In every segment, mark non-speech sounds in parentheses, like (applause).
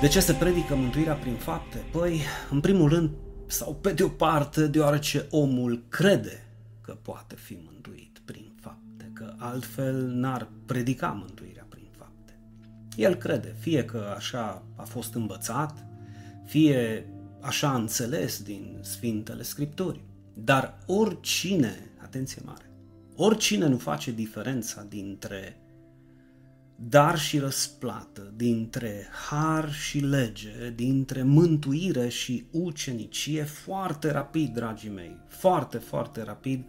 De ce se predică mântuirea prin fapte? Păi, în primul rând, sau pe de o parte, deoarece omul crede că poate fi mântuit prin fapte, că altfel n-ar predica mântuirea prin fapte. El crede, fie că așa a fost învățat, fie așa a înțeles din Sfintele Scripturi. Dar oricine, atenție mare, oricine nu face diferența dintre dar și răsplată, dintre har și lege, dintre mântuire și ucenicie, foarte rapid, dragii mei, foarte, foarte rapid,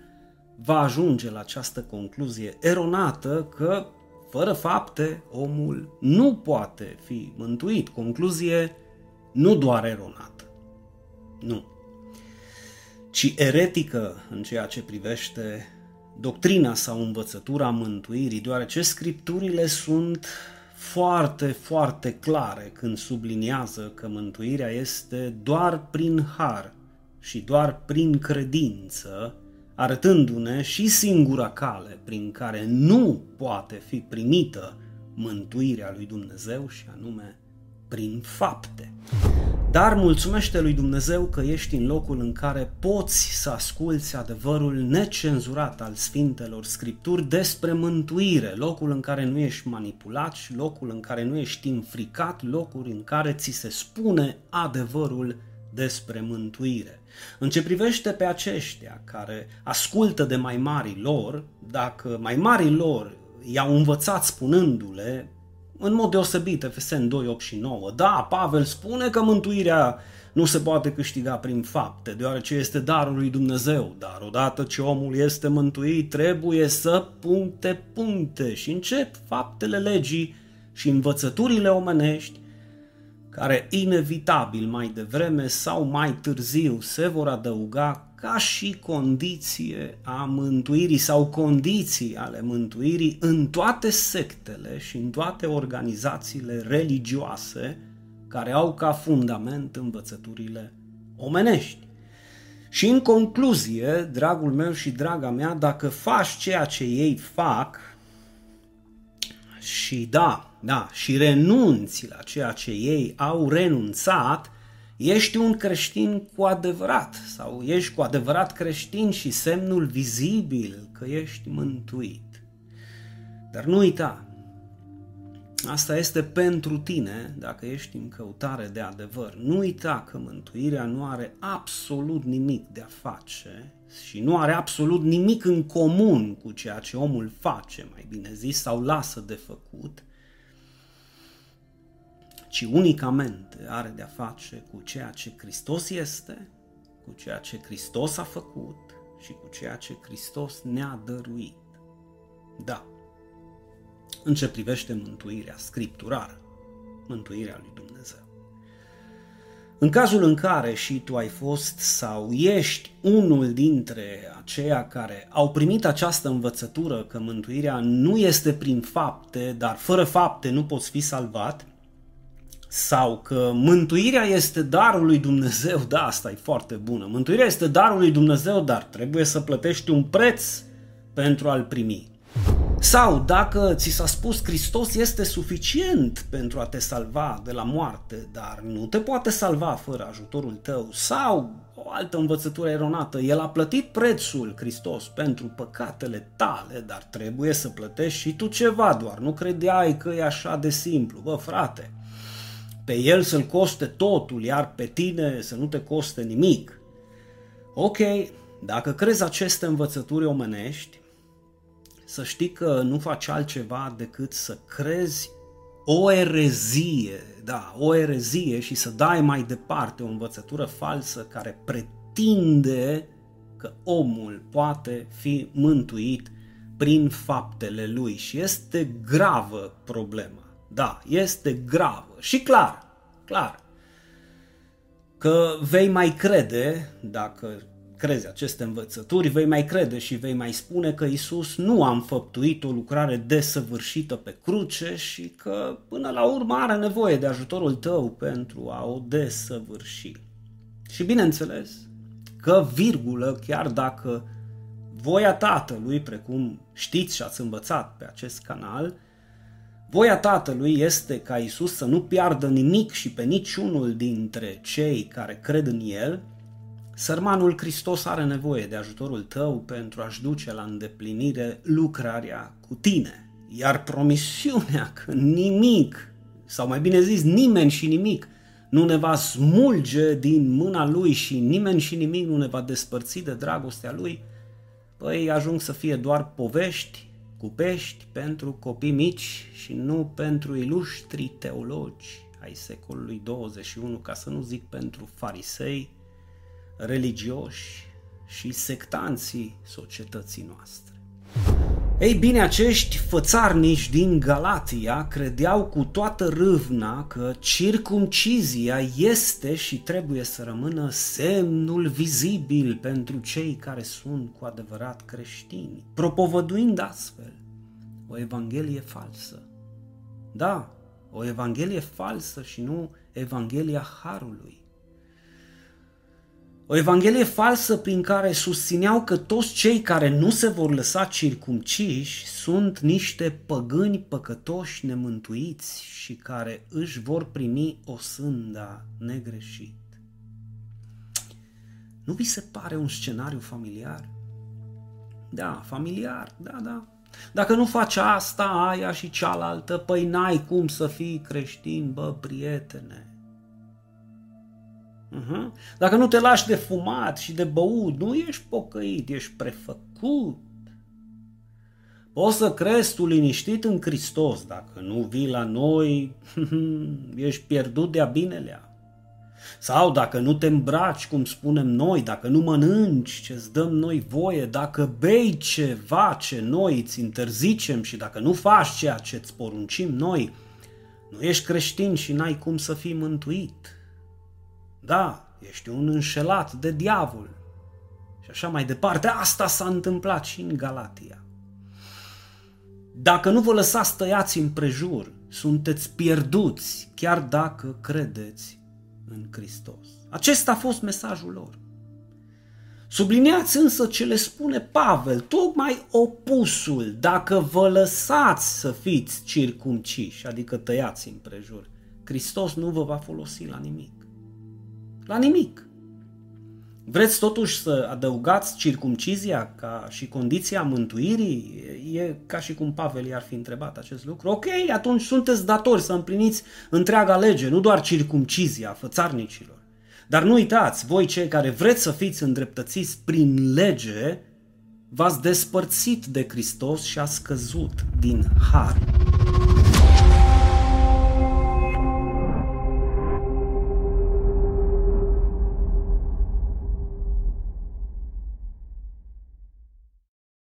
va ajunge la această concluzie eronată că, fără fapte, omul nu poate fi mântuit. Concluzie nu doar eronată, nu, ci eretică în ceea ce privește doctrina sau învățătura mântuirii, deoarece scripturile sunt foarte, foarte clare când subliniază că mântuirea este doar prin har și doar prin credință, arătându-ne și singura cale prin care nu poate fi primită mântuirea lui Dumnezeu și anume prin fapte. Dar mulțumește lui Dumnezeu că ești în locul în care poți să asculți adevărul necenzurat al Sfintelor Scripturi despre mântuire, locul în care nu ești manipulat și locul în care nu ești înfricat, locul în care ți se spune adevărul despre mântuire. În ce privește pe aceștia care ascultă de mai mari lor, dacă mai mari lor i-au învățat spunându-le, în mod deosebit, Efesen 2, 8 și 9. Da, Pavel spune că mântuirea nu se poate câștiga prin fapte, deoarece este darul lui Dumnezeu, dar odată ce omul este mântuit, trebuie să puncte puncte și încep faptele legii și învățăturile omenești, care inevitabil mai devreme sau mai târziu se vor adăuga ca și condiție a mântuirii sau condiții ale mântuirii în toate sectele și în toate organizațiile religioase care au ca fundament învățăturile omenești. Și în concluzie, dragul meu și draga mea, dacă faci ceea ce ei fac și da, da, și renunți la ceea ce ei au renunțat, ești un creștin cu adevărat sau ești cu adevărat creștin și semnul vizibil că ești mântuit. Dar nu uita, asta este pentru tine dacă ești în căutare de adevăr. Nu uita că mântuirea nu are absolut nimic de a face și nu are absolut nimic în comun cu ceea ce omul face, mai bine zis, sau lasă de făcut, ci unicamente are de-a face cu ceea ce Hristos este, cu ceea ce Hristos a făcut și cu ceea ce Hristos ne-a dăruit. Da, în ce privește mântuirea scripturară, mântuirea lui Dumnezeu. În cazul în care și tu ai fost sau ești unul dintre aceia care au primit această învățătură că mântuirea nu este prin fapte, dar fără fapte nu poți fi salvat, sau că mântuirea este darul lui Dumnezeu, da, asta e foarte bună. Mântuirea este darul lui Dumnezeu, dar trebuie să plătești un preț pentru a-l primi. Sau dacă ți s-a spus Hristos este suficient pentru a te salva de la moarte, dar nu te poate salva fără ajutorul tău, sau o altă învățătură eronată, El a plătit prețul Hristos pentru păcatele tale, dar trebuie să plătești și tu ceva doar, nu credeai că e așa de simplu, bă frate, pe el să-l coste totul, iar pe tine să nu te coste nimic. Ok, dacă crezi aceste învățături omenești, să știi că nu faci altceva decât să crezi o erezie, da, o erezie și să dai mai departe o învățătură falsă care pretinde că omul poate fi mântuit prin faptele lui și este gravă problema. Da, este gravă și clar, clar, că vei mai crede, dacă crezi aceste învățături, vei mai crede și vei mai spune că Isus nu a înfăptuit o lucrare desăvârșită pe cruce și că până la urmă are nevoie de ajutorul tău pentru a o desăvârși. Și bineînțeles că virgulă, chiar dacă voia Tatălui, precum știți și ați învățat pe acest canal, Voia Tatălui este ca Isus să nu piardă nimic și pe niciunul dintre cei care cred în El. Sărmanul Hristos are nevoie de ajutorul tău pentru a-și duce la îndeplinire lucrarea cu tine. Iar promisiunea că nimic, sau mai bine zis nimeni și nimic, nu ne va smulge din mâna Lui și nimeni și nimic nu ne va despărți de dragostea Lui, păi ajung să fie doar povești cu pești pentru copii mici și nu pentru iluștri teologi ai secolului 21, ca să nu zic pentru farisei, religioși și sectanții societății noastre. Ei bine, acești fățarnici din Galatia credeau cu toată râvna că circumcizia este și trebuie să rămână semnul vizibil pentru cei care sunt cu adevărat creștini, propovăduind astfel o evanghelie falsă. Da, o evanghelie falsă și nu evanghelia Harului. O evanghelie falsă prin care susțineau că toți cei care nu se vor lăsa circumciși sunt niște păgâni păcătoși nemântuiți și care își vor primi o sânda negreșit. Nu vi se pare un scenariu familiar? Da, familiar, da, da. Dacă nu faci asta, aia și cealaltă, păi n-ai cum să fii creștin, bă, prietene. Uh-huh. Dacă nu te lași de fumat și de băut, nu ești pocăit, ești prefăcut. Poți să crezi tu liniștit în Hristos, dacă nu vii la noi, (laughs) ești pierdut de-a binelea. Sau dacă nu te îmbraci, cum spunem noi, dacă nu mănânci ce-ți dăm noi voie, dacă bei ceva ce noi îți interzicem și dacă nu faci ceea ce îți poruncim noi, nu ești creștin și n-ai cum să fii mântuit. Da, ești un înșelat de diavol. Și așa mai departe. Asta s-a întâmplat și în Galatia. Dacă nu vă lăsați tăiați în prejur, sunteți pierduți, chiar dacă credeți în Hristos. Acesta a fost mesajul lor. Subliniați însă ce le spune Pavel, tocmai opusul, dacă vă lăsați să fiți circumciși, adică tăiați în prejur, Hristos nu vă va folosi la nimic. La nimic. Vreți totuși să adăugați circumcizia ca și condiția mântuirii? E ca și cum Pavel i-ar fi întrebat acest lucru. Ok, atunci sunteți datori să împliniți întreaga lege, nu doar circumcizia fățarnicilor. Dar nu uitați, voi cei care vreți să fiți îndreptățiți prin lege, v-ați despărțit de Hristos și a scăzut din har.